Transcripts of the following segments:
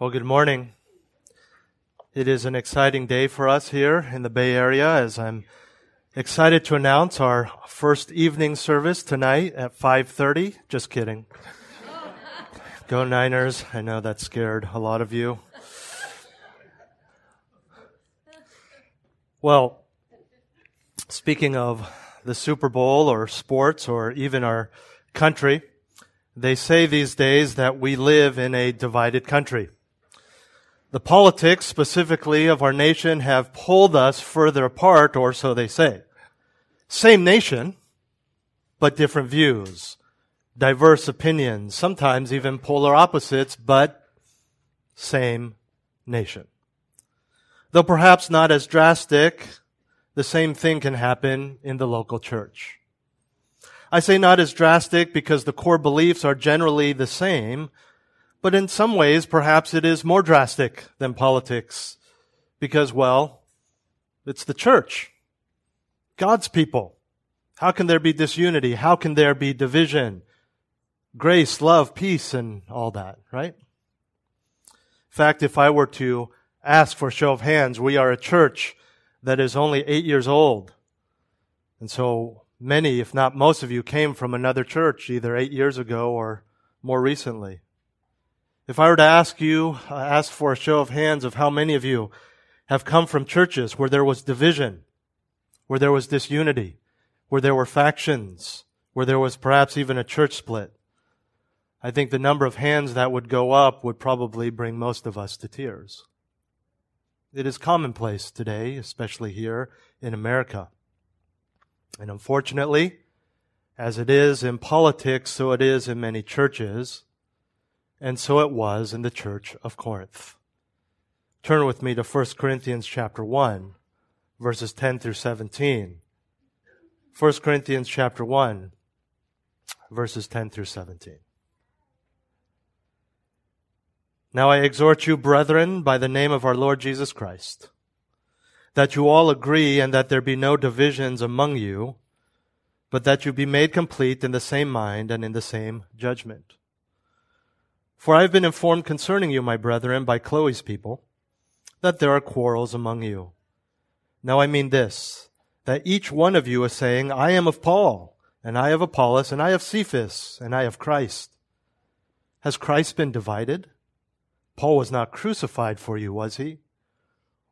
Well, good morning. It is an exciting day for us here in the Bay Area as I'm excited to announce our first evening service tonight at 5:30. Just kidding. Go Niners. I know that scared a lot of you. Well, speaking of the Super Bowl or sports or even our country, they say these days that we live in a divided country. The politics, specifically of our nation, have pulled us further apart, or so they say. Same nation, but different views, diverse opinions, sometimes even polar opposites, but same nation. Though perhaps not as drastic, the same thing can happen in the local church. I say not as drastic because the core beliefs are generally the same, but in some ways, perhaps it is more drastic than politics because, well, it's the church. God's people. How can there be disunity? How can there be division? Grace, love, peace, and all that, right? In fact, if I were to ask for a show of hands, we are a church that is only eight years old. And so many, if not most of you, came from another church either eight years ago or more recently. If I were to ask you, uh, ask for a show of hands of how many of you have come from churches where there was division, where there was disunity, where there were factions, where there was perhaps even a church split, I think the number of hands that would go up would probably bring most of us to tears. It is commonplace today, especially here in America. And unfortunately, as it is in politics, so it is in many churches. And so it was in the church of Corinth. Turn with me to 1 Corinthians chapter 1, verses 10 through 17. 1 Corinthians chapter 1, verses 10 through 17. Now I exhort you, brethren, by the name of our Lord Jesus Christ, that you all agree and that there be no divisions among you, but that you be made complete in the same mind and in the same judgment. For I have been informed concerning you, my brethren, by Chloe's people, that there are quarrels among you. Now I mean this, that each one of you is saying, I am of Paul, and I of Apollos, and I of Cephas, and I of Christ. Has Christ been divided? Paul was not crucified for you, was he?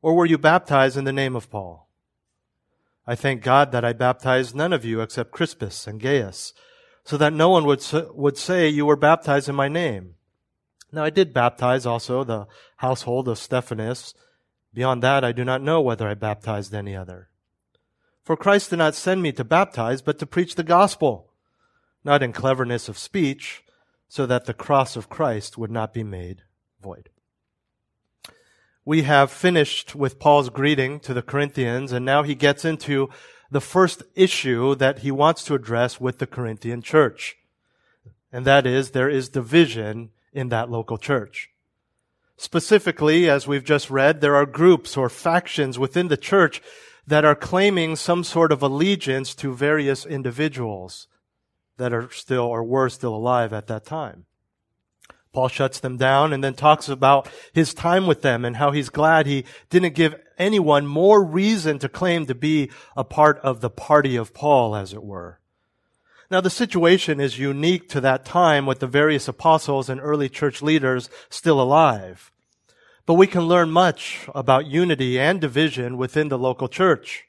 Or were you baptized in the name of Paul? I thank God that I baptized none of you except Crispus and Gaius, so that no one would, would say you were baptized in my name. Now I did baptize also the household of Stephanas. Beyond that, I do not know whether I baptized any other. For Christ did not send me to baptize, but to preach the gospel, not in cleverness of speech, so that the cross of Christ would not be made void. We have finished with Paul's greeting to the Corinthians, and now he gets into the first issue that he wants to address with the Corinthian church. And that is, there is division in that local church. Specifically, as we've just read, there are groups or factions within the church that are claiming some sort of allegiance to various individuals that are still or were still alive at that time. Paul shuts them down and then talks about his time with them and how he's glad he didn't give anyone more reason to claim to be a part of the party of Paul, as it were. Now the situation is unique to that time with the various apostles and early church leaders still alive. But we can learn much about unity and division within the local church.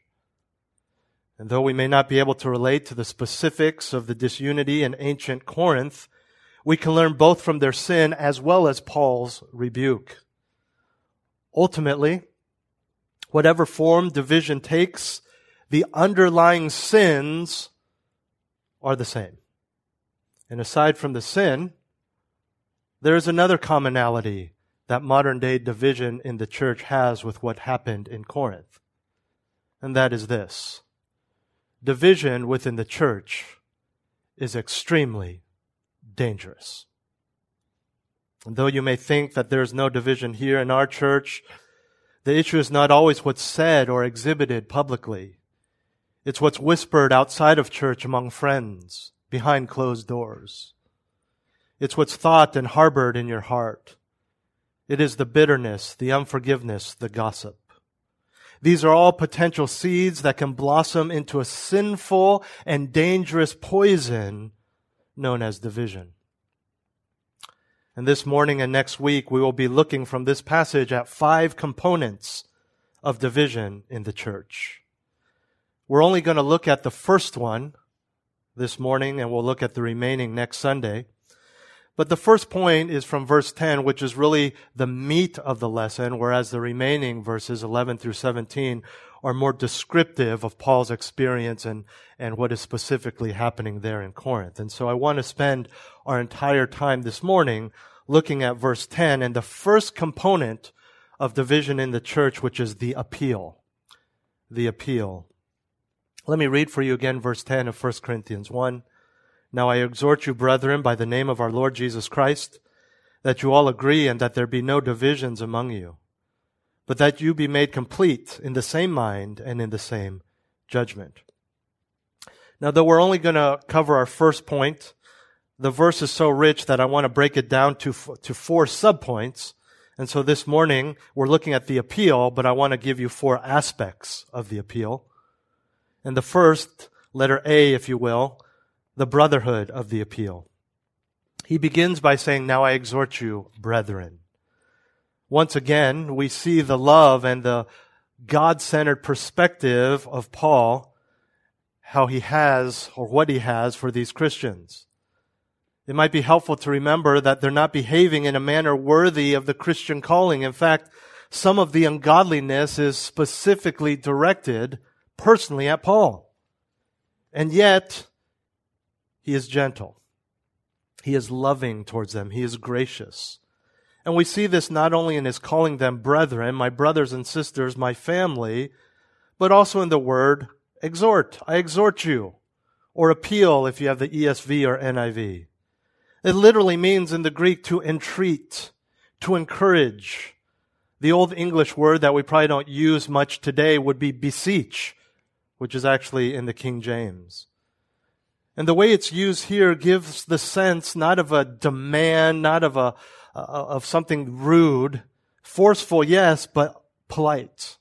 And though we may not be able to relate to the specifics of the disunity in ancient Corinth, we can learn both from their sin as well as Paul's rebuke. Ultimately, whatever form division takes, the underlying sins are the same. And aside from the sin, There is another commonality that modern day division in the church has with what happened in Corinth. And that is this. Division within the church is extremely dangerous. And though you may think that there is no division here in our church, the issue is not always what's said or exhibited publicly. It's what's whispered outside of church among friends, behind closed doors. It's what's thought and harbored in your heart. It is the bitterness, the unforgiveness, the gossip. These are all potential seeds that can blossom into a sinful and dangerous poison known as division. And this morning and next week, we will be looking from this passage at five components of division in the church. We're only going to look at the first one this morning, and we'll look at the remaining next Sunday. But the first point is from verse 10, which is really the meat of the lesson, whereas the remaining verses 11 through 17 are more descriptive of Paul's experience and, and what is specifically happening there in Corinth. And so I want to spend our entire time this morning looking at verse 10 and the first component of division in the church, which is the appeal. The appeal. Let me read for you again verse 10 of 1 Corinthians 1. Now I exhort you, brethren, by the name of our Lord Jesus Christ, that you all agree and that there be no divisions among you, but that you be made complete in the same mind and in the same judgment. Now, though we're only going to cover our first point, the verse is so rich that I want to break it down to, to four subpoints. And so this morning, we're looking at the appeal, but I want to give you four aspects of the appeal. And the first, letter A, if you will, the brotherhood of the appeal. He begins by saying, Now I exhort you, brethren. Once again, we see the love and the God centered perspective of Paul, how he has or what he has for these Christians. It might be helpful to remember that they're not behaving in a manner worthy of the Christian calling. In fact, some of the ungodliness is specifically directed personally at Paul. And yet, he is gentle. He is loving towards them. He is gracious. And we see this not only in his calling them brethren, my brothers and sisters, my family, but also in the word exhort. I exhort you. Or appeal if you have the ESV or NIV. It literally means in the Greek to entreat, to encourage. The old English word that we probably don't use much today would be beseech, which is actually in the King James. And the way it's used here gives the sense not of a demand, not of a, of something rude, forceful, yes, but polite.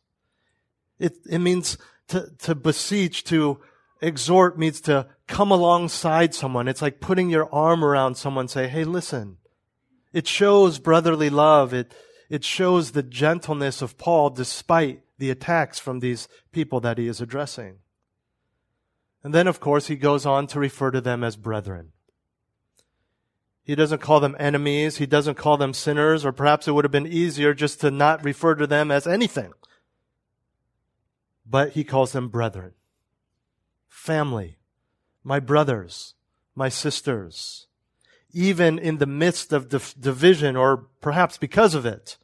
It, it means to, to beseech, to exhort means to come alongside someone. It's like putting your arm around someone, say, hey, listen. It shows brotherly love. It, it shows the gentleness of Paul despite the attacks from these people that he is addressing. And then, of course, he goes on to refer to them as brethren. He doesn't call them enemies. He doesn't call them sinners, or perhaps it would have been easier just to not refer to them as anything. But he calls them brethren. Family. My brothers. My sisters. Even in the midst of division, or perhaps because of it,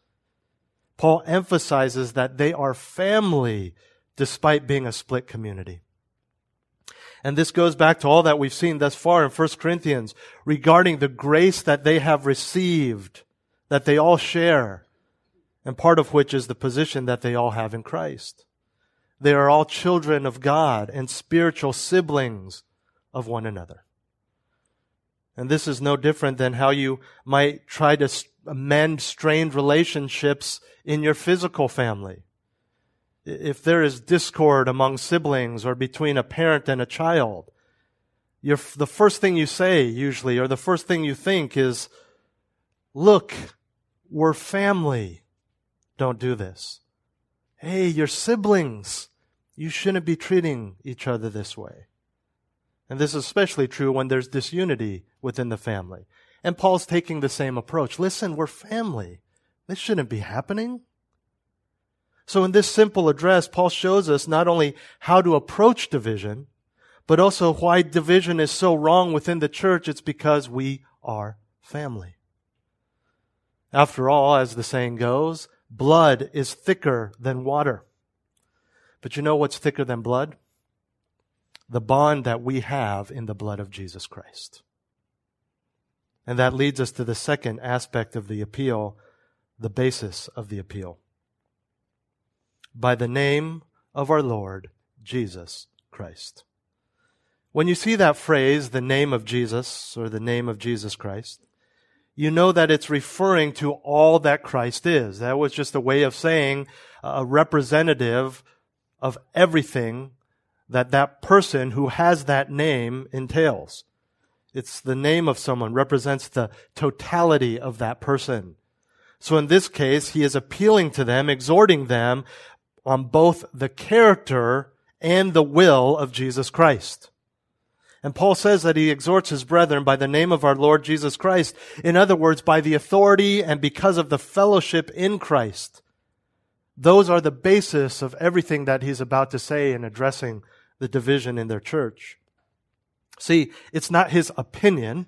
Paul emphasizes that they are family despite being a split community. And this goes back to all that we've seen thus far in 1 Corinthians regarding the grace that they have received, that they all share, and part of which is the position that they all have in Christ. They are all children of God and spiritual siblings of one another. And this is no different than how you might try to mend strained relationships in your physical family if there is discord among siblings or between a parent and a child, the first thing you say usually, or the first thing you think is, look, we're family. Don't do this. Hey, you're siblings. You shouldn't be treating each other this way. And this is especially true when there's disunity within the family. And Paul's taking the same approach. Listen, we're family. This shouldn't be happening. So in this simple address, Paul shows us not only how to approach division, but also why division is so wrong within the church. It's because we are family. After all, as the saying goes, blood is thicker than water. But you know what's thicker than blood? The bond that we have in the blood of Jesus Christ. And that leads us to the second aspect of the appeal, the basis of the appeal. By the name of our Lord Jesus Christ. When you see that phrase, the name of Jesus, or the name of Jesus Christ, you know that it's referring to all that Christ is. That was just a way of saying a representative of everything that that person who has that name entails. It's the name of someone represents the totality of that person. So in this case, he is appealing to them, exhorting them on both the character and the will of Jesus Christ. And Paul says that he exhorts his brethren by the name of our Lord Jesus Christ. In other words, by the authority and because of the fellowship in Christ. Those are the basis of everything that he's about to say in addressing the division in their church. See, it's not his opinion.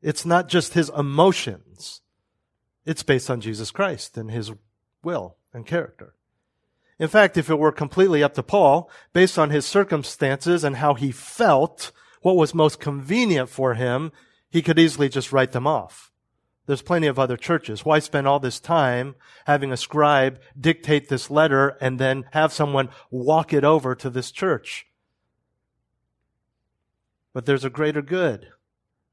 It's not just his emotions. It's based on Jesus Christ and his will and character. In fact, if it were completely up to Paul, based on his circumstances and how he felt, what was most convenient for him, he could easily just write them off. There's plenty of other churches. Why spend all this time having a scribe dictate this letter and then have someone walk it over to this church? But there's a greater good.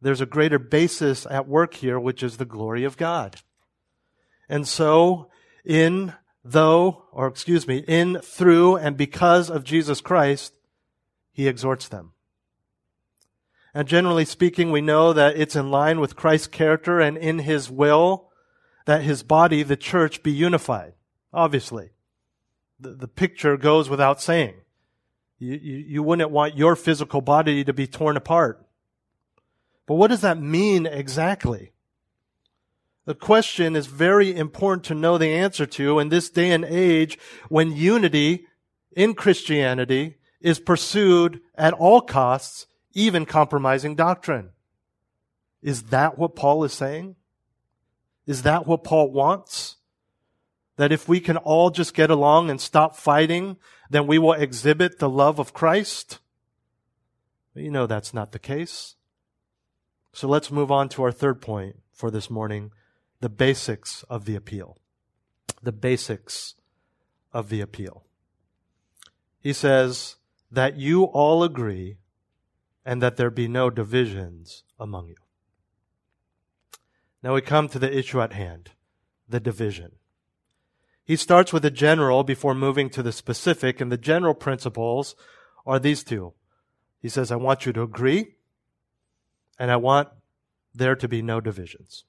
There's a greater basis at work here, which is the glory of God. And so, in though, or excuse me, in, through, and because of Jesus Christ, he exhorts them. And generally speaking, we know that it's in line with Christ's character and in his will that his body, the church, be unified. Obviously. The, the picture goes without saying. You, you, you wouldn't want your physical body to be torn apart. But what does that mean exactly? The question is very important to know the answer to in this day and age when unity in Christianity is pursued at all costs, even compromising doctrine. Is that what Paul is saying? Is that what Paul wants? That if we can all just get along and stop fighting, then we will exhibit the love of Christ? You know that's not the case. So let's move on to our third point for this morning the basics of the appeal. The basics of the appeal. He says that you all agree and that there be no divisions among you. Now we come to the issue at hand, the division. He starts with the general before moving to the specific, and the general principles are these two. He says, I want you to agree, and I want there to be no divisions.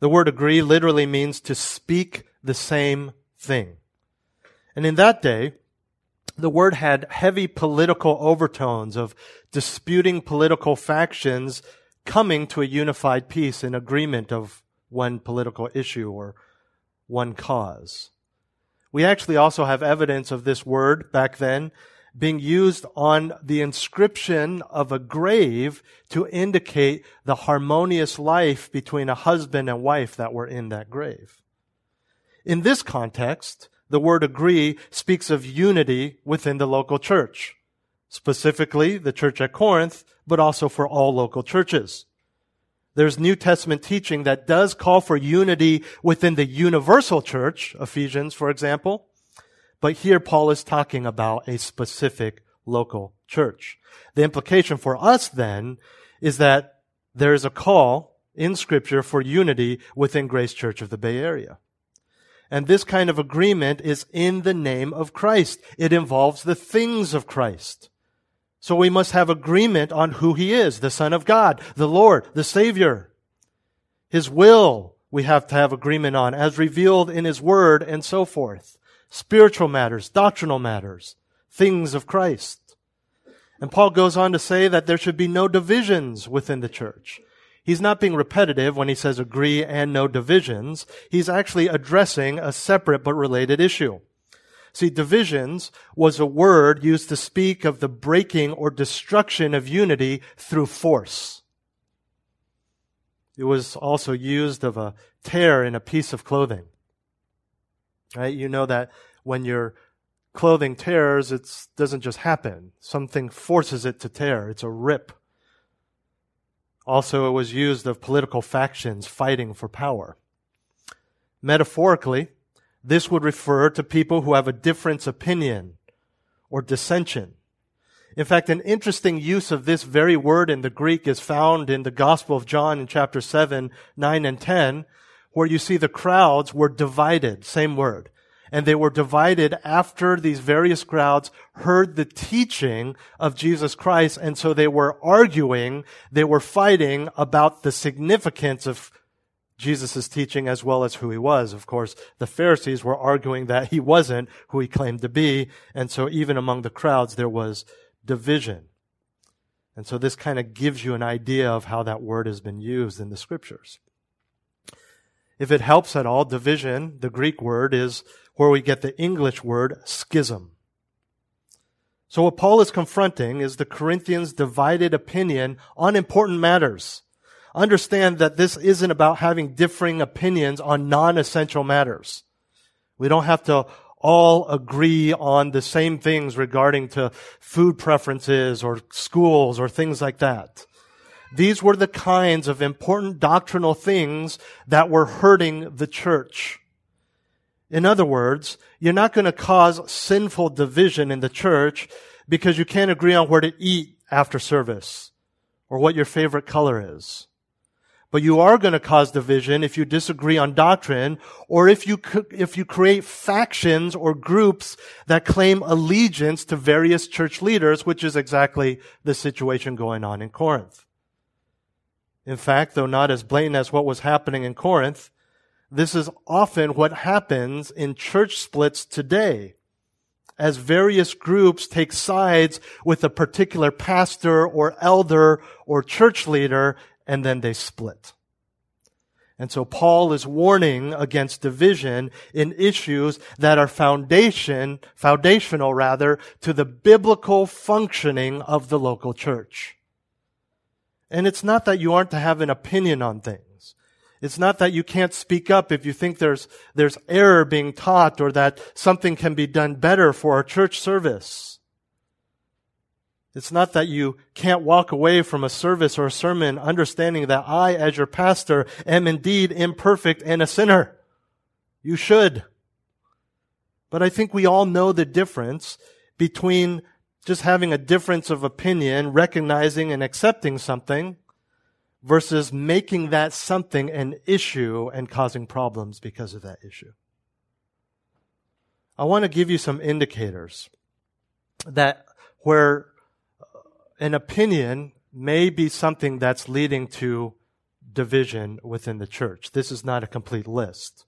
The word agree literally means to speak the same thing. And in that day, the word had heavy political overtones of disputing political factions coming to a unified peace in agreement of one political issue or one cause. We actually also have evidence of this word back then being used on the inscription of a grave to indicate the harmonious life between a husband and wife that were in that grave. In this context, the word agree speaks of unity within the local church, specifically the church at Corinth, but also for all local churches. There's New Testament teaching that does call for unity within the universal church, Ephesians, for example, but here Paul is talking about a specific local church. The implication for us then is that there is a call in scripture for unity within Grace Church of the Bay Area. And this kind of agreement is in the name of Christ. It involves the things of Christ. So we must have agreement on who he is, the Son of God, the Lord, the Savior. His will we have to have agreement on as revealed in his word and so forth spiritual matters, doctrinal matters, things of Christ. And Paul goes on to say that there should be no divisions within the church. He's not being repetitive when he says agree and no divisions. He's actually addressing a separate but related issue. See, divisions was a word used to speak of the breaking or destruction of unity through force. It was also used of a tear in a piece of clothing. Right? You know that when your clothing tears, it doesn't just happen. Something forces it to tear. It's a rip. Also, it was used of political factions fighting for power. Metaphorically, this would refer to people who have a difference opinion or dissension. In fact, an interesting use of this very word in the Greek is found in the Gospel of John in chapter 7, 9, and 10, where you see the crowds were divided, same word. And they were divided after these various crowds heard the teaching of Jesus Christ. And so they were arguing, they were fighting about the significance of Jesus' teaching as well as who he was. Of course, the Pharisees were arguing that he wasn't who he claimed to be. And so even among the crowds, there was division. And so this kind of gives you an idea of how that word has been used in the scriptures. If it helps at all, division, the Greek word, is where we get the English word schism. So what Paul is confronting is the Corinthians' divided opinion on important matters. Understand that this isn't about having differing opinions on non-essential matters. We don't have to all agree on the same things regarding to food preferences or schools or things like that. These were the kinds of important doctrinal things that were hurting the church. In other words, you're not going to cause sinful division in the church because you can't agree on where to eat after service or what your favorite color is. But you are going to cause division if you disagree on doctrine or if you, if you create factions or groups that claim allegiance to various church leaders, which is exactly the situation going on in Corinth. In fact, though not as blatant as what was happening in Corinth, this is often what happens in church splits today as various groups take sides with a particular pastor or elder or church leader and then they split. And so Paul is warning against division in issues that are foundation, foundational rather, to the biblical functioning of the local church. And it's not that you aren't to have an opinion on things. It's not that you can't speak up if you think there's, there's error being taught or that something can be done better for our church service. It's not that you can't walk away from a service or a sermon understanding that I, as your pastor, am indeed imperfect and a sinner. You should. But I think we all know the difference between just having a difference of opinion, recognizing and accepting something, versus making that something an issue and causing problems because of that issue. I want to give you some indicators that where uh, an opinion may be something that's leading to division within the church. This is not a complete list.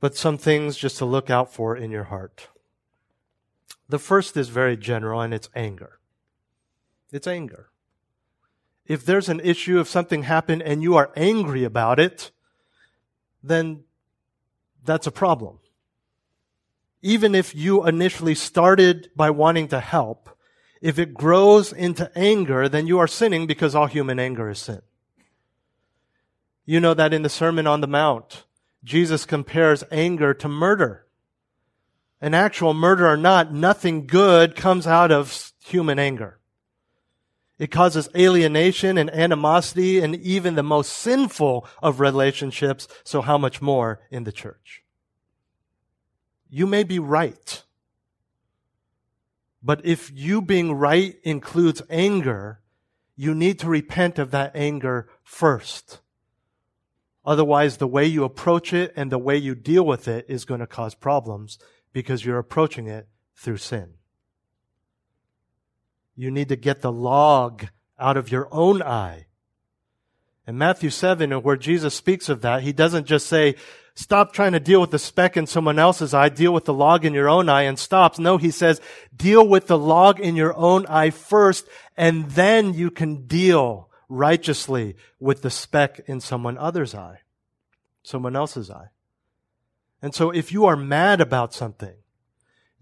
But some things just to look out for in your heart. The first is very general and it's anger. It's anger. If there's an issue, if something happened and you are angry about it, then that's a problem. Even if you initially started by wanting to help, if it grows into anger, then you are sinning because all human anger is sin. You know that in the Sermon on the Mount, Jesus compares anger to murder. An actual murder or not, nothing good comes out of human anger. It causes alienation and animosity and even the most sinful of relationships, so how much more in the church? You may be right. But if you being right includes anger, you need to repent of that anger first. Otherwise, the way you approach it and the way you deal with it is going to cause problems because you're approaching it through sin. You need to get the log out of your own eye. In Matthew 7, where Jesus speaks of that, he doesn't just say, Stop trying to deal with the speck in someone else's eye. Deal with the log in your own eye and stops. No, he says, deal with the log in your own eye first, and then you can deal righteously with the speck in someone other's eye, someone else's eye. And so if you are mad about something,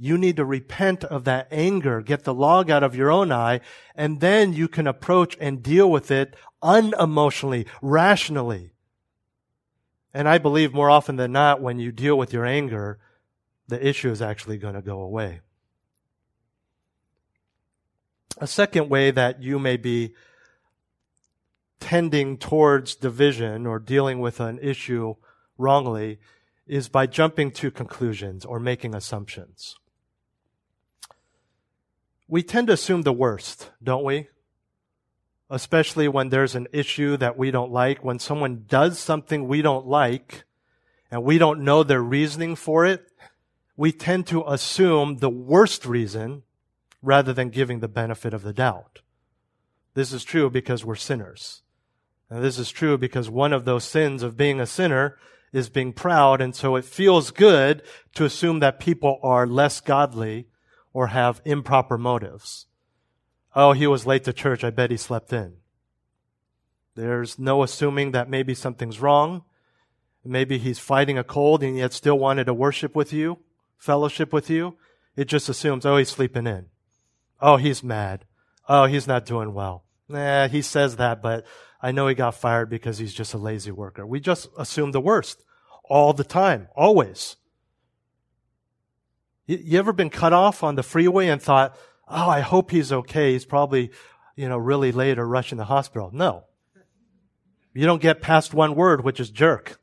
you need to repent of that anger, get the log out of your own eye, and then you can approach and deal with it unemotionally, rationally. And I believe more often than not, when you deal with your anger, the issue is actually going to go away. A second way that you may be tending towards division or dealing with an issue wrongly is by jumping to conclusions or making assumptions. We tend to assume the worst, don't we? Especially when there's an issue that we don't like, when someone does something we don't like and we don't know their reasoning for it, we tend to assume the worst reason rather than giving the benefit of the doubt. This is true because we're sinners. And this is true because one of those sins of being a sinner is being proud, and so it feels good to assume that people are less godly or have improper motives. Oh, he was late to church. I bet he slept in. There's no assuming that maybe something's wrong. Maybe he's fighting a cold and yet still wanted to worship with you, fellowship with you. It just assumes, oh, he's sleeping in. Oh, he's mad. Oh, he's not doing well. Nah, he says that, but I know he got fired because he's just a lazy worker. We just assume the worst all the time, always. You, ever been cut off on the freeway and thought, oh, I hope he's okay. He's probably, you know, really late or rushing the hospital. No. You don't get past one word, which is jerk.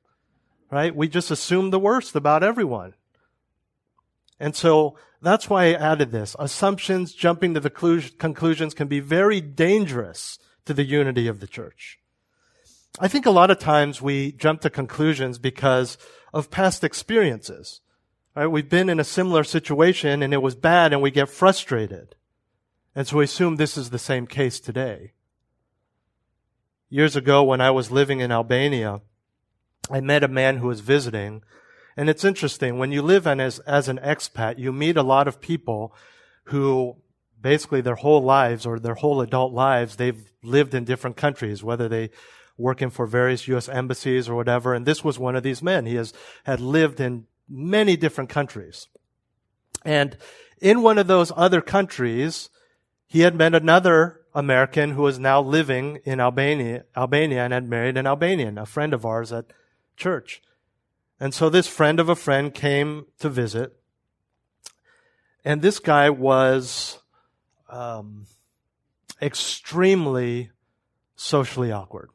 Right? We just assume the worst about everyone. And so that's why I added this. Assumptions, jumping to the conclusions can be very dangerous to the unity of the church. I think a lot of times we jump to conclusions because of past experiences. Right? We've been in a similar situation and it was bad and we get frustrated. And so we assume this is the same case today. Years ago when I was living in Albania, I met a man who was visiting and it's interesting, when you live as, as an expat, you meet a lot of people who basically their whole lives or their whole adult lives, they've lived in different countries, whether they working for various U.S. embassies or whatever. And this was one of these men. He has, had lived in many different countries. And in one of those other countries, he had met another American who was now living in Albania, Albania and had married an Albanian, a friend of ours at church. And so this friend of a friend came to visit. And this guy was um, extremely socially awkward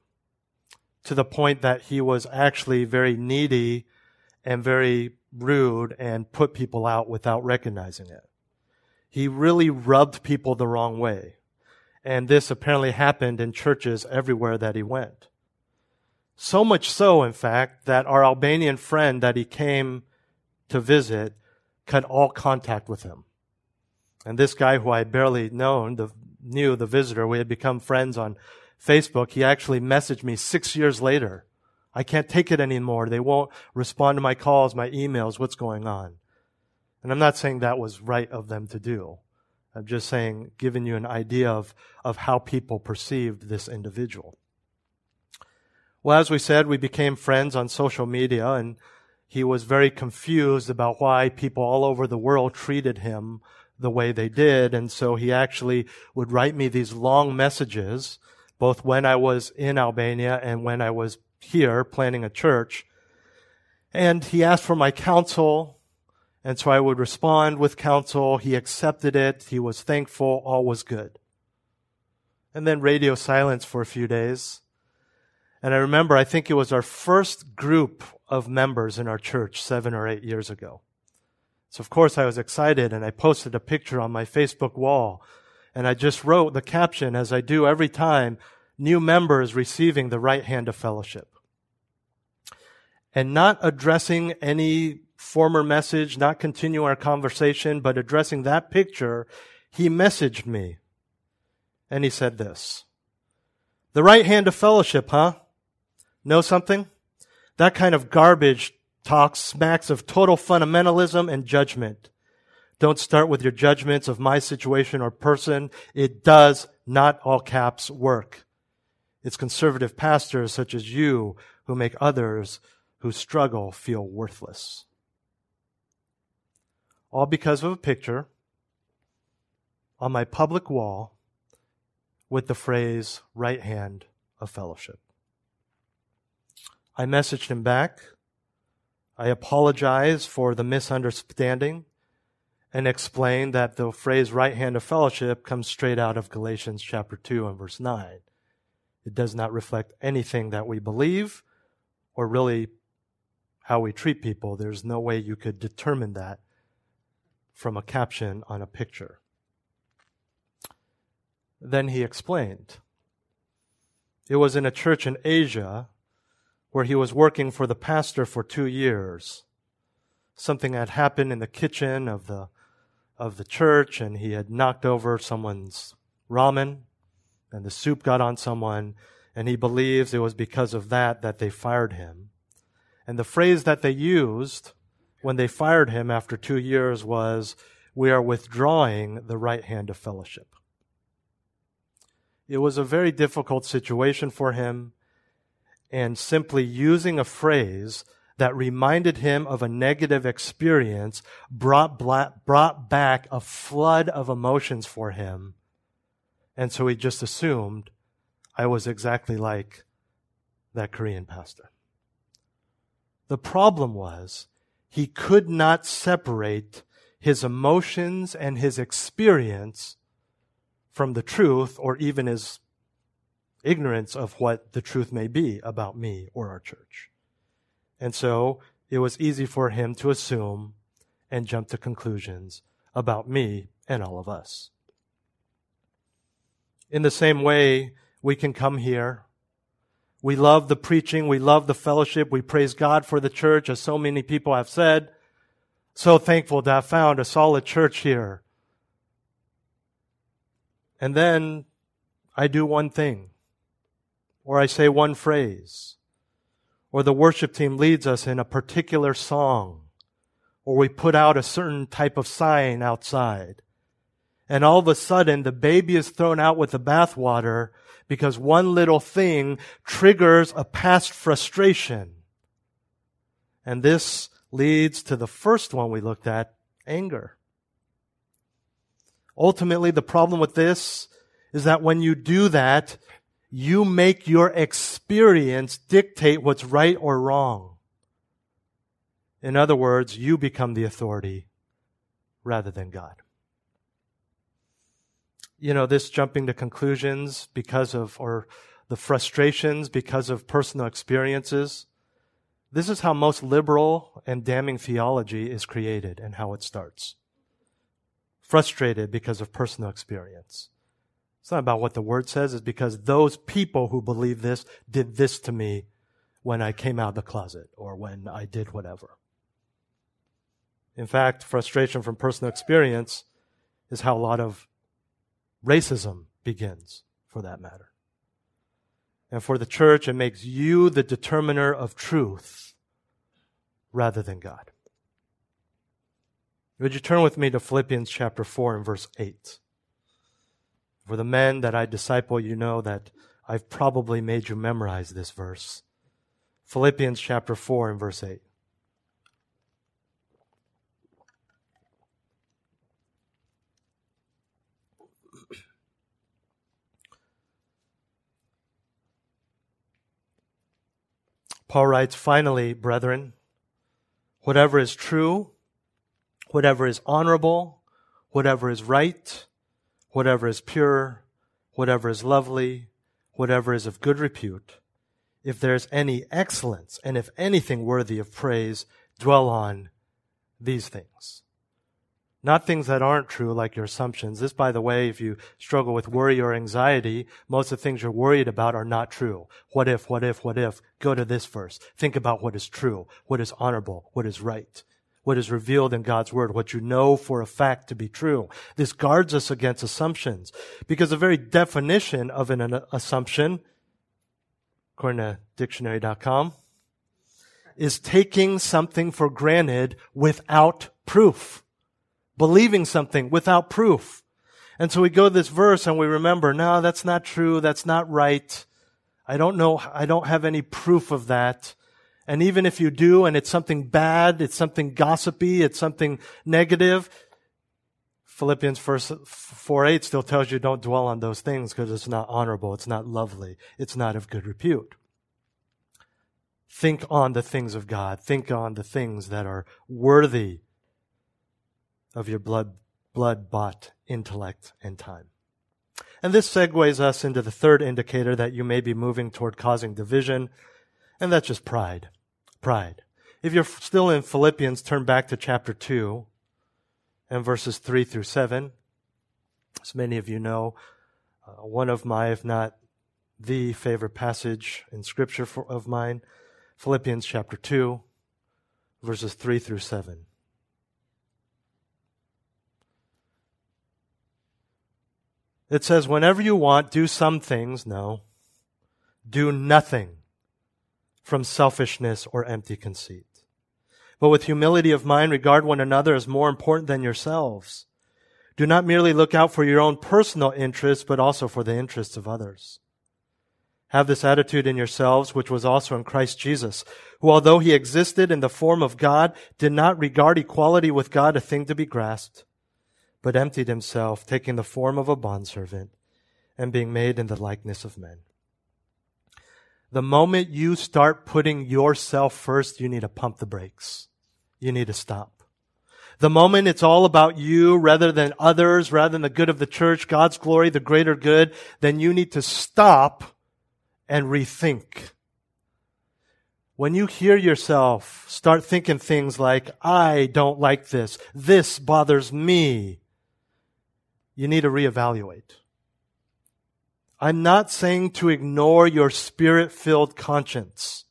to the point that he was actually very needy and very rude and put people out without recognizing it. He really rubbed people the wrong way. And this apparently happened in churches everywhere that he went. So much so, in fact, that our Albanian friend that he came to visit cut all contact with him. And this guy who I barely known, the, knew the visitor, we had become friends on Facebook. He actually messaged me six years later. I can't take it anymore. They won't respond to my calls, my emails. What's going on? And I'm not saying that was right of them to do. I'm just saying, giving you an idea of, of how people perceived this individual. Well, as we said, we became friends on social media and he was very confused about why people all over the world treated him the way they did. And so he actually would write me these long messages, both when I was in Albania and when I was here planning a church. And he asked for my counsel. And so I would respond with counsel. He accepted it. He was thankful. All was good. And then radio silence for a few days. And I remember, I think it was our first group of members in our church seven or eight years ago. So of course I was excited and I posted a picture on my Facebook wall and I just wrote the caption as I do every time, new members receiving the right hand of fellowship. And not addressing any former message, not continue our conversation, but addressing that picture, he messaged me and he said this, the right hand of fellowship, huh? Know something? That kind of garbage talk smacks of total fundamentalism and judgment. Don't start with your judgments of my situation or person. It does not all caps work. It's conservative pastors such as you who make others who struggle feel worthless. All because of a picture on my public wall with the phrase right hand of fellowship. I messaged him back. I apologized for the misunderstanding and explained that the phrase right hand of fellowship comes straight out of Galatians chapter 2 and verse 9. It does not reflect anything that we believe or really how we treat people. There's no way you could determine that from a caption on a picture. Then he explained. It was in a church in Asia where he was working for the pastor for two years. Something had happened in the kitchen of the, of the church and he had knocked over someone's ramen and the soup got on someone and he believes it was because of that that they fired him. And the phrase that they used when they fired him after two years was, we are withdrawing the right hand of fellowship. It was a very difficult situation for him and simply using a phrase that reminded him of a negative experience brought, brought back a flood of emotions for him. And so he just assumed I was exactly like that Korean pastor. The problem was he could not separate his emotions and his experience from the truth or even his ignorance of what the truth may be about me or our church. And so it was easy for him to assume and jump to conclusions about me and all of us. In the same way, we can come here. We love the preaching. We love the fellowship. We praise God for the church, as so many people have said. So thankful to have found a solid church here. And then I do one thing or I say one phrase, or the worship team leads us in a particular song, or we put out a certain type of sign outside. And all of a sudden, the baby is thrown out with the bathwater because one little thing triggers a past frustration. And this leads to the first one we looked at, anger. Ultimately, the problem with this is that when you do that, you make your experience dictate what's right or wrong. In other words, you become the authority rather than God. You know, this jumping to conclusions because of, or the frustrations because of personal experiences. This is how most liberal and damning theology is created and how it starts. Frustrated because of personal experience. It's not about what the word says. It's because those people who believe this did this to me when I came out of the closet or when I did whatever. In fact, frustration from personal experience is how a lot of racism begins, for that matter. And for the church, it makes you the determiner of truth rather than God. Would you turn with me to Philippians chapter 4 and verse 8? For the men that I disciple, you know that I've probably made you memorize this verse. Philippians chapter 4 and verse 8. Paul writes, finally, brethren, whatever is true, whatever is honorable, whatever is right, whatever is pure, whatever is lovely, whatever is of good repute, if there is any excellence, and if anything worthy of praise, dwell on these things. Not things that aren't true, like your assumptions. This, by the way, if you struggle with worry or anxiety, most of the things you're worried about are not true. What if, what if, what if? Go to this verse. Think about what is true, what is honorable, what is right what is revealed in God's word, what you know for a fact to be true. This guards us against assumptions because the very definition of an, an assumption, according to dictionary.com, is taking something for granted without proof. Believing something without proof. And so we go to this verse and we remember, no, that's not true. That's not right. I don't know. I don't have any proof of that. And even if you do and it's something bad, it's something gossipy, it's something negative, Philippians 4 8 still tells you don't dwell on those things because it's not honorable, it's not lovely, it's not of good repute. Think on the things of God. Think on the things that are worthy of your blood, blood bought intellect and time. And this segues us into the third indicator that you may be moving toward causing division, and that's just pride. Pride. If you're still in Philippians, turn back to chapter 2 and verses 3 through 7. As many of you know, uh, one of my, if not the favorite passage in Scripture for, of mine, Philippians chapter 2, verses 3 through 7. It says, whenever you want, do some things. No. Do nothing from selfishness or empty conceit. But with humility of mind, regard one another as more important than yourselves. Do not merely look out for your own personal interests, but also for the interests of others. Have this attitude in yourselves, which was also in Christ Jesus, who although he existed in the form of God, did not regard equality with God a thing to be grasped, but emptied himself, taking the form of a bondservant and being made in the likeness of men. The moment you start putting yourself first, you need to pump the brakes. You need to stop. The moment it's all about you rather than others, rather than the good of the church, God's glory, the greater good, then you need to stop and rethink. When you hear yourself start thinking things like, I don't like this, this bothers me, you need to reevaluate. I'm not saying to ignore your spirit filled conscience,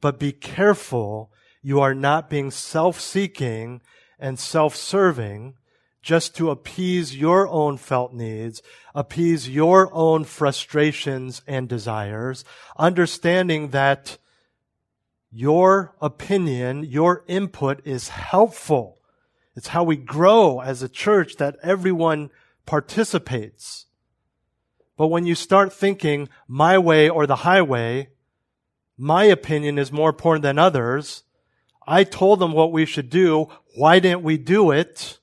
but be careful you are not being self seeking and self serving just to appease your own felt needs, appease your own frustrations and desires, understanding that your opinion, your input is helpful. It's how we grow as a church that everyone participates. But when you start thinking my way or the highway, my opinion is more important than others. I told them what we should do. Why didn't we do it?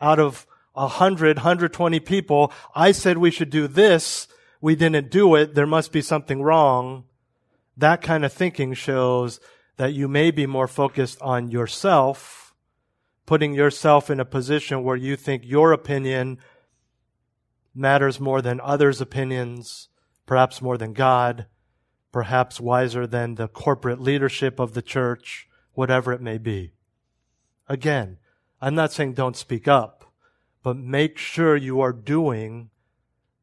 Out of a hundred, hundred twenty people, I said we should do this. We didn't do it. There must be something wrong. That kind of thinking shows that you may be more focused on yourself, putting yourself in a position where you think your opinion matters more than others' opinions, perhaps more than God, perhaps wiser than the corporate leadership of the church, whatever it may be. Again, I'm not saying don't speak up, but make sure you are doing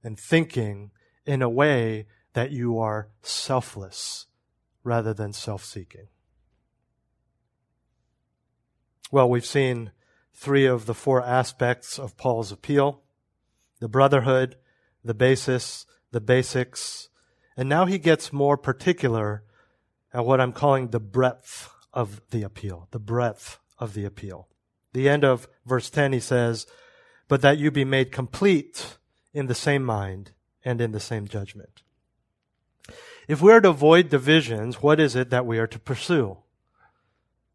and thinking in a way that you are selfless rather than self seeking. Well, we've seen three of the four aspects of Paul's appeal the brotherhood, the basis, the basics. And now he gets more particular at what I'm calling the breadth of the appeal, the breadth of the appeal. The end of verse 10, he says, but that you be made complete in the same mind and in the same judgment. If we are to avoid divisions, what is it that we are to pursue?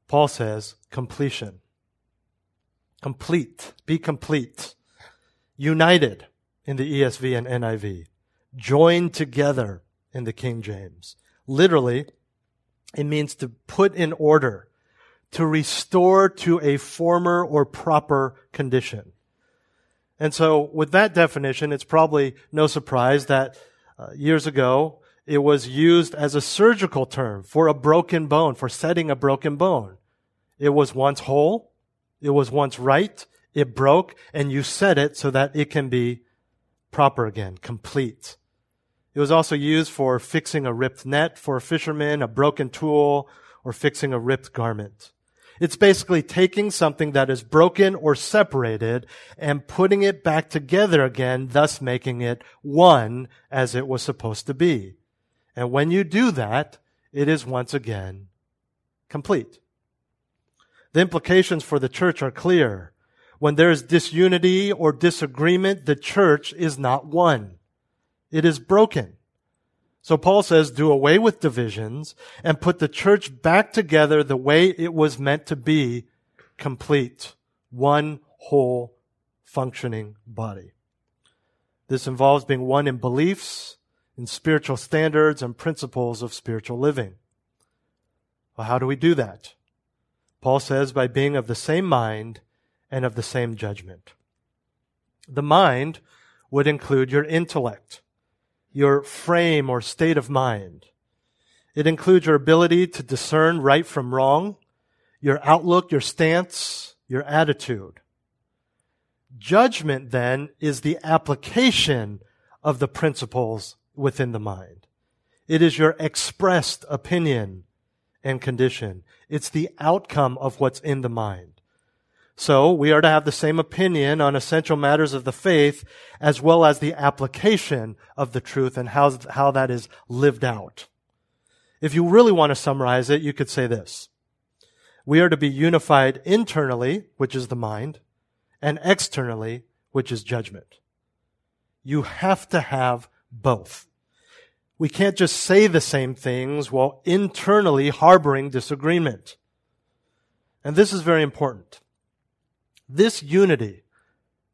Paul says completion. Complete. Be complete united in the ESV and NIV, joined together in the King James. Literally, it means to put in order, to restore to a former or proper condition. And so with that definition, it's probably no surprise that uh, years ago, it was used as a surgical term for a broken bone, for setting a broken bone. It was once whole. It was once right it broke and you set it so that it can be proper again, complete. It was also used for fixing a ripped net for a fisherman, a broken tool, or fixing a ripped garment. It's basically taking something that is broken or separated and putting it back together again, thus making it one as it was supposed to be. And when you do that, it is once again complete. The implications for the church are clear. When there is disunity or disagreement, the church is not one. It is broken. So Paul says, do away with divisions and put the church back together the way it was meant to be, complete. One whole functioning body. This involves being one in beliefs, in spiritual standards, and principles of spiritual living. Well, how do we do that? Paul says by being of the same mind and of the same judgment. The mind would include your intellect, your frame or state of mind. It includes your ability to discern right from wrong, your outlook, your stance, your attitude. Judgment then is the application of the principles within the mind. It is your expressed opinion and condition. It's the outcome of what's in the mind. So we are to have the same opinion on essential matters of the faith as well as the application of the truth and how, how that is lived out. If you really want to summarize it, you could say this. We are to be unified internally, which is the mind, and externally, which is judgment. You have to have both. We can't just say the same things while internally harboring disagreement. And this is very important. This unity,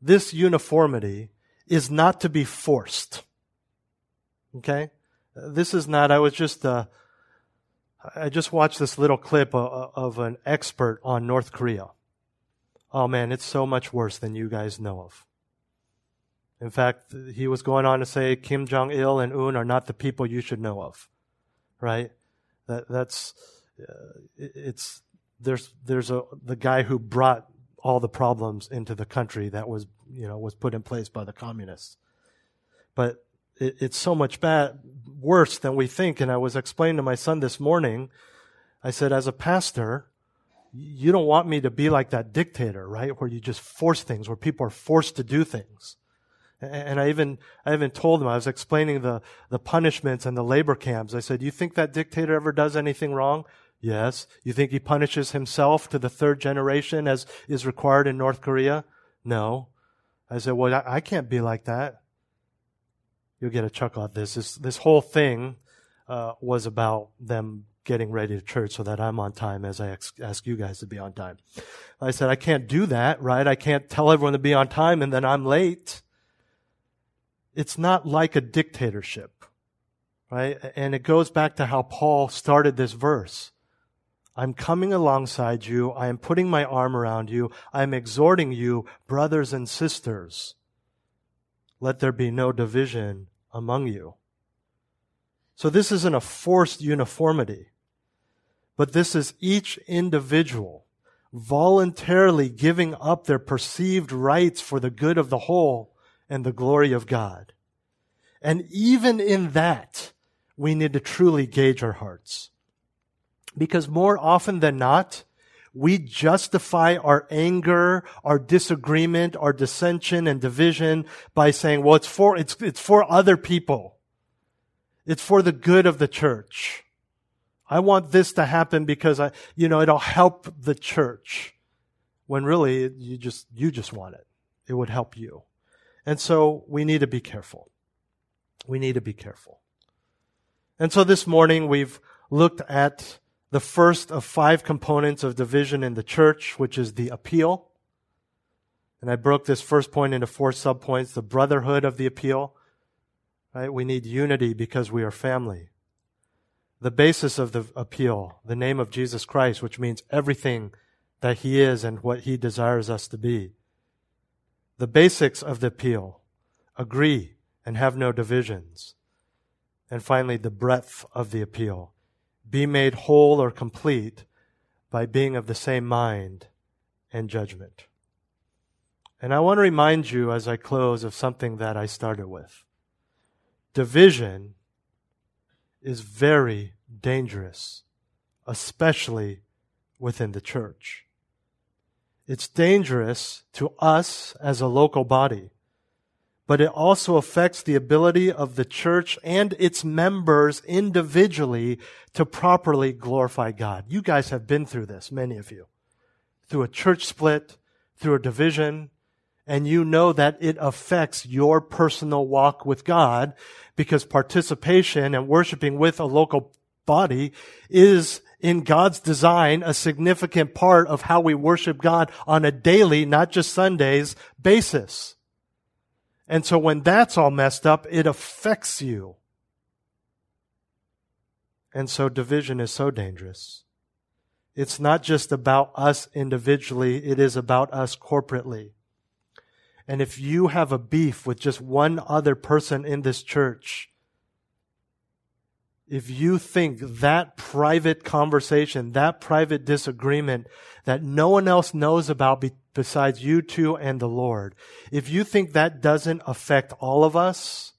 this uniformity is not to be forced. Okay? This is not, I was just, uh, I just watched this little clip of, of an expert on North Korea. Oh man, it's so much worse than you guys know of. In fact, he was going on to say Kim Jong Il and Un are not the people you should know of, right? That that's uh, it's there's there's a the guy who brought all the problems into the country that was you know was put in place by the communists, but it, it's so much bad worse than we think. And I was explaining to my son this morning. I said, as a pastor, you don't want me to be like that dictator, right? Where you just force things, where people are forced to do things. And I even, I even told them, I was explaining the, the punishments and the labor camps. I said, you think that dictator ever does anything wrong? Yes. You think he punishes himself to the third generation as is required in North Korea? No. I said, well, I, I can't be like that. You'll get a chuckle at this. This, this whole thing, uh, was about them getting ready to church so that I'm on time as I ex- ask you guys to be on time. I said, I can't do that, right? I can't tell everyone to be on time and then I'm late. It's not like a dictatorship, right? And it goes back to how Paul started this verse. I'm coming alongside you. I am putting my arm around you. I am exhorting you, brothers and sisters. Let there be no division among you. So this isn't a forced uniformity but this is each individual voluntarily giving up their perceived rights for the good of the whole and the glory of God. And even in that, we need to truly gauge our hearts. Because more often than not, we justify our anger, our disagreement, our dissension and division by saying, well, it's for, it's, it's for other people. It's for the good of the church. I want this to happen because I, you know, it'll help the church. When really, you just, you just want it. It would help you. And so we need to be careful. We need to be careful. And so this morning we've looked at the first of five components of division in the church, which is the appeal. And I broke this first point into four subpoints. The brotherhood of the appeal. Right? We need unity because we are family the basis of the appeal, the name of Jesus Christ, which means everything that he is and what he desires us to be. The basics of the appeal, agree and have no divisions. And finally, the breadth of the appeal, be made whole or complete by being of the same mind and judgment. And I want to remind you as I close of something that I started with. Division is very dangerous, especially within the church. It's dangerous to us as a local body, but it also affects the ability of the church and its members individually to properly glorify God. You guys have been through this, many of you, through a church split, through a division, and you know that it affects your personal walk with God because participation and worshiping with a local body is in God's design a significant part of how we worship God on a daily, not just Sundays, basis. And so when that's all messed up, it affects you. And so division is so dangerous. It's not just about us individually, it is about us corporately. And if you have a beef with just one other person in this church, if you think that private conversation, that private disagreement that no one else knows about be- besides you two and the Lord, if you think that doesn't affect all of us,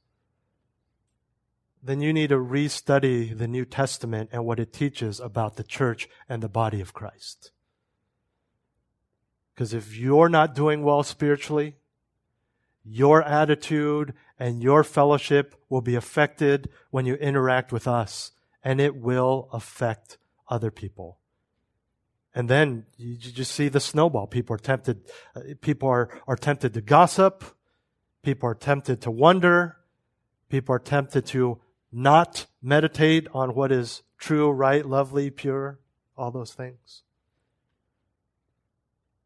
then you need to restudy the New Testament and what it teaches about the church and the body of Christ. Because if you're not doing well spiritually, your attitude and your fellowship will be affected when you interact with us, and it will affect other people. And then you just see the snowball. People are tempted, uh, people are, are tempted to gossip. People are tempted to wonder. People are tempted to not meditate on what is true, right, lovely, pure, all those things.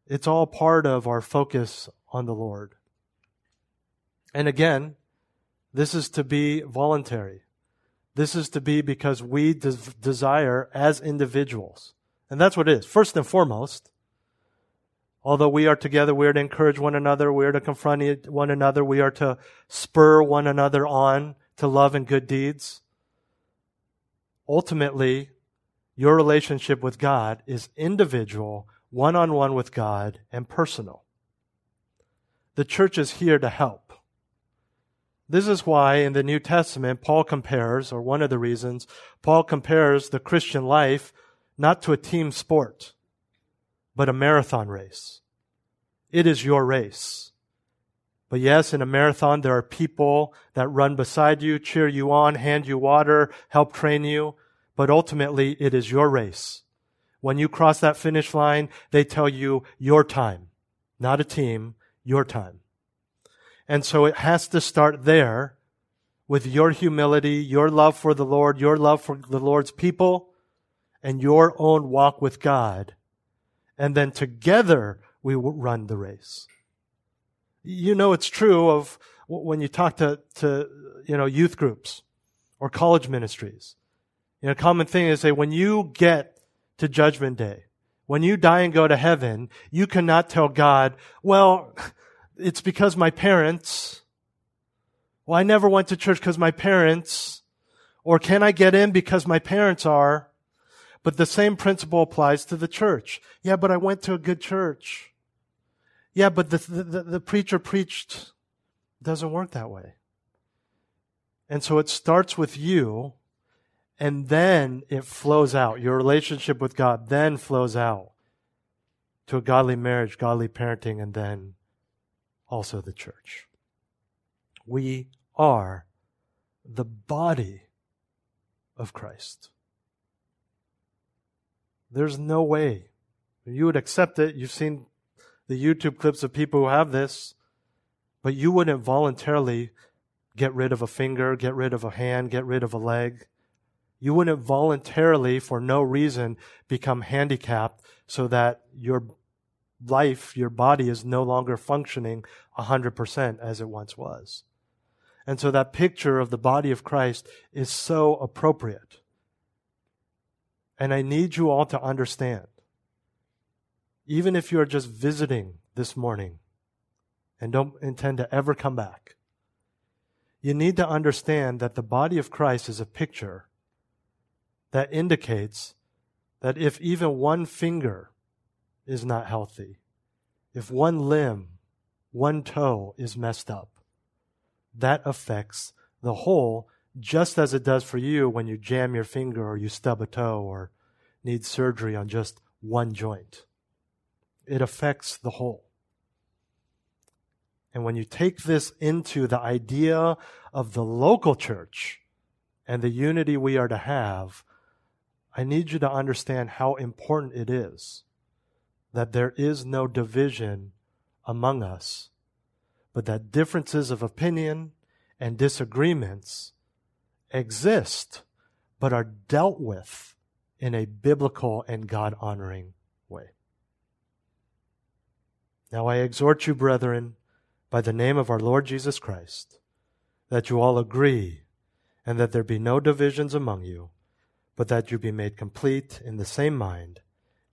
It's all part of our focus on the Lord. And again, this is to be voluntary. This is to be because we des- desire as individuals. And that's what it is. First and foremost, although we are together, we are to encourage one another, we are to confront one another, we are to spur one another on to love and good deeds. Ultimately, your relationship with God is individual, one on one with God, and personal. The church is here to help. This is why in the New Testament, Paul compares, or one of the reasons, Paul compares the Christian life not to a team sport, but a marathon race. It is your race. But yes, in a marathon, there are people that run beside you, cheer you on, hand you water, help train you. But ultimately, it is your race. When you cross that finish line, they tell you your time, not a team, your time. And so it has to start there with your humility, your love for the Lord, your love for the Lord's people, and your own walk with God. And then together we run the race you know it's true of when you talk to, to you know, youth groups or college ministries. You know, a common thing is say, when you get to judgment day, when you die and go to heaven, you cannot tell God, well, it's because my parents, well, I never went to church because my parents, or can I get in because my parents are? But the same principle applies to the church. Yeah, but I went to a good church. Yeah, but the, the, the preacher preached doesn't work that way. And so it starts with you, and then it flows out. Your relationship with God then flows out to a godly marriage, godly parenting, and then also the church. We are the body of Christ. There's no way you would accept it. You've seen the YouTube clips of people who have this, but you wouldn't voluntarily get rid of a finger, get rid of a hand, get rid of a leg. You wouldn't voluntarily, for no reason, become handicapped so that your life, your body is no longer functioning 100% as it once was. And so that picture of the body of Christ is so appropriate. And I need you all to understand even if you are just visiting this morning and don't intend to ever come back, you need to understand that the body of Christ is a picture that indicates that if even one finger is not healthy, if one limb, one toe is messed up, that affects the whole just as it does for you when you jam your finger or you stub a toe or need surgery on just one joint. It affects the whole. And when you take this into the idea of the local church and the unity we are to have, I need you to understand how important it is that there is no division among us, but that differences of opinion and disagreements exist, but are dealt with in a biblical and God honoring way. Now I exhort you, brethren, by the name of our Lord Jesus Christ, that you all agree and that there be no divisions among you, but that you be made complete in the same mind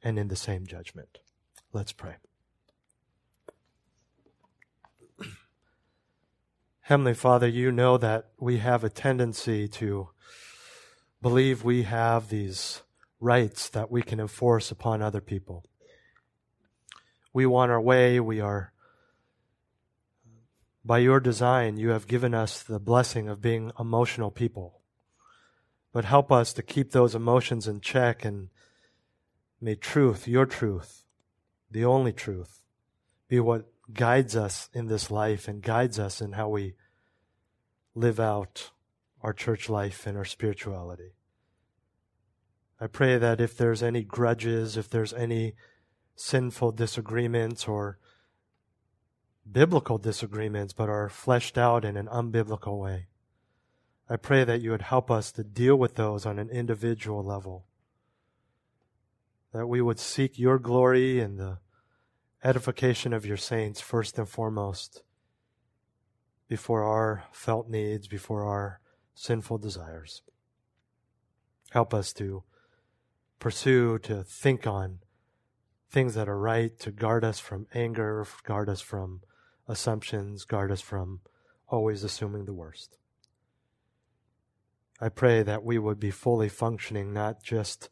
and in the same judgment. Let's pray. Heavenly Father, you know that we have a tendency to believe we have these rights that we can enforce upon other people. We want our way. We are, by your design, you have given us the blessing of being emotional people. But help us to keep those emotions in check and may truth, your truth, the only truth, be what guides us in this life and guides us in how we live out our church life and our spirituality. I pray that if there's any grudges, if there's any sinful disagreements or biblical disagreements, but are fleshed out in an unbiblical way, I pray that you would help us to deal with those on an individual level. That we would seek your glory and the edification of your saints first and foremost before our felt needs, before our sinful desires. Help us to pursue, to think on things that are right, to guard us from anger, guard us from assumptions, guard us from always assuming the worst. I pray that we would be fully functioning not just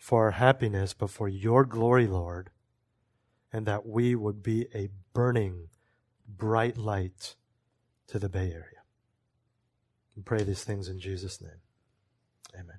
for our happiness, but for your glory, Lord, and that we would be a burning, bright light to the Bay Area. We pray these things in Jesus' name. Amen.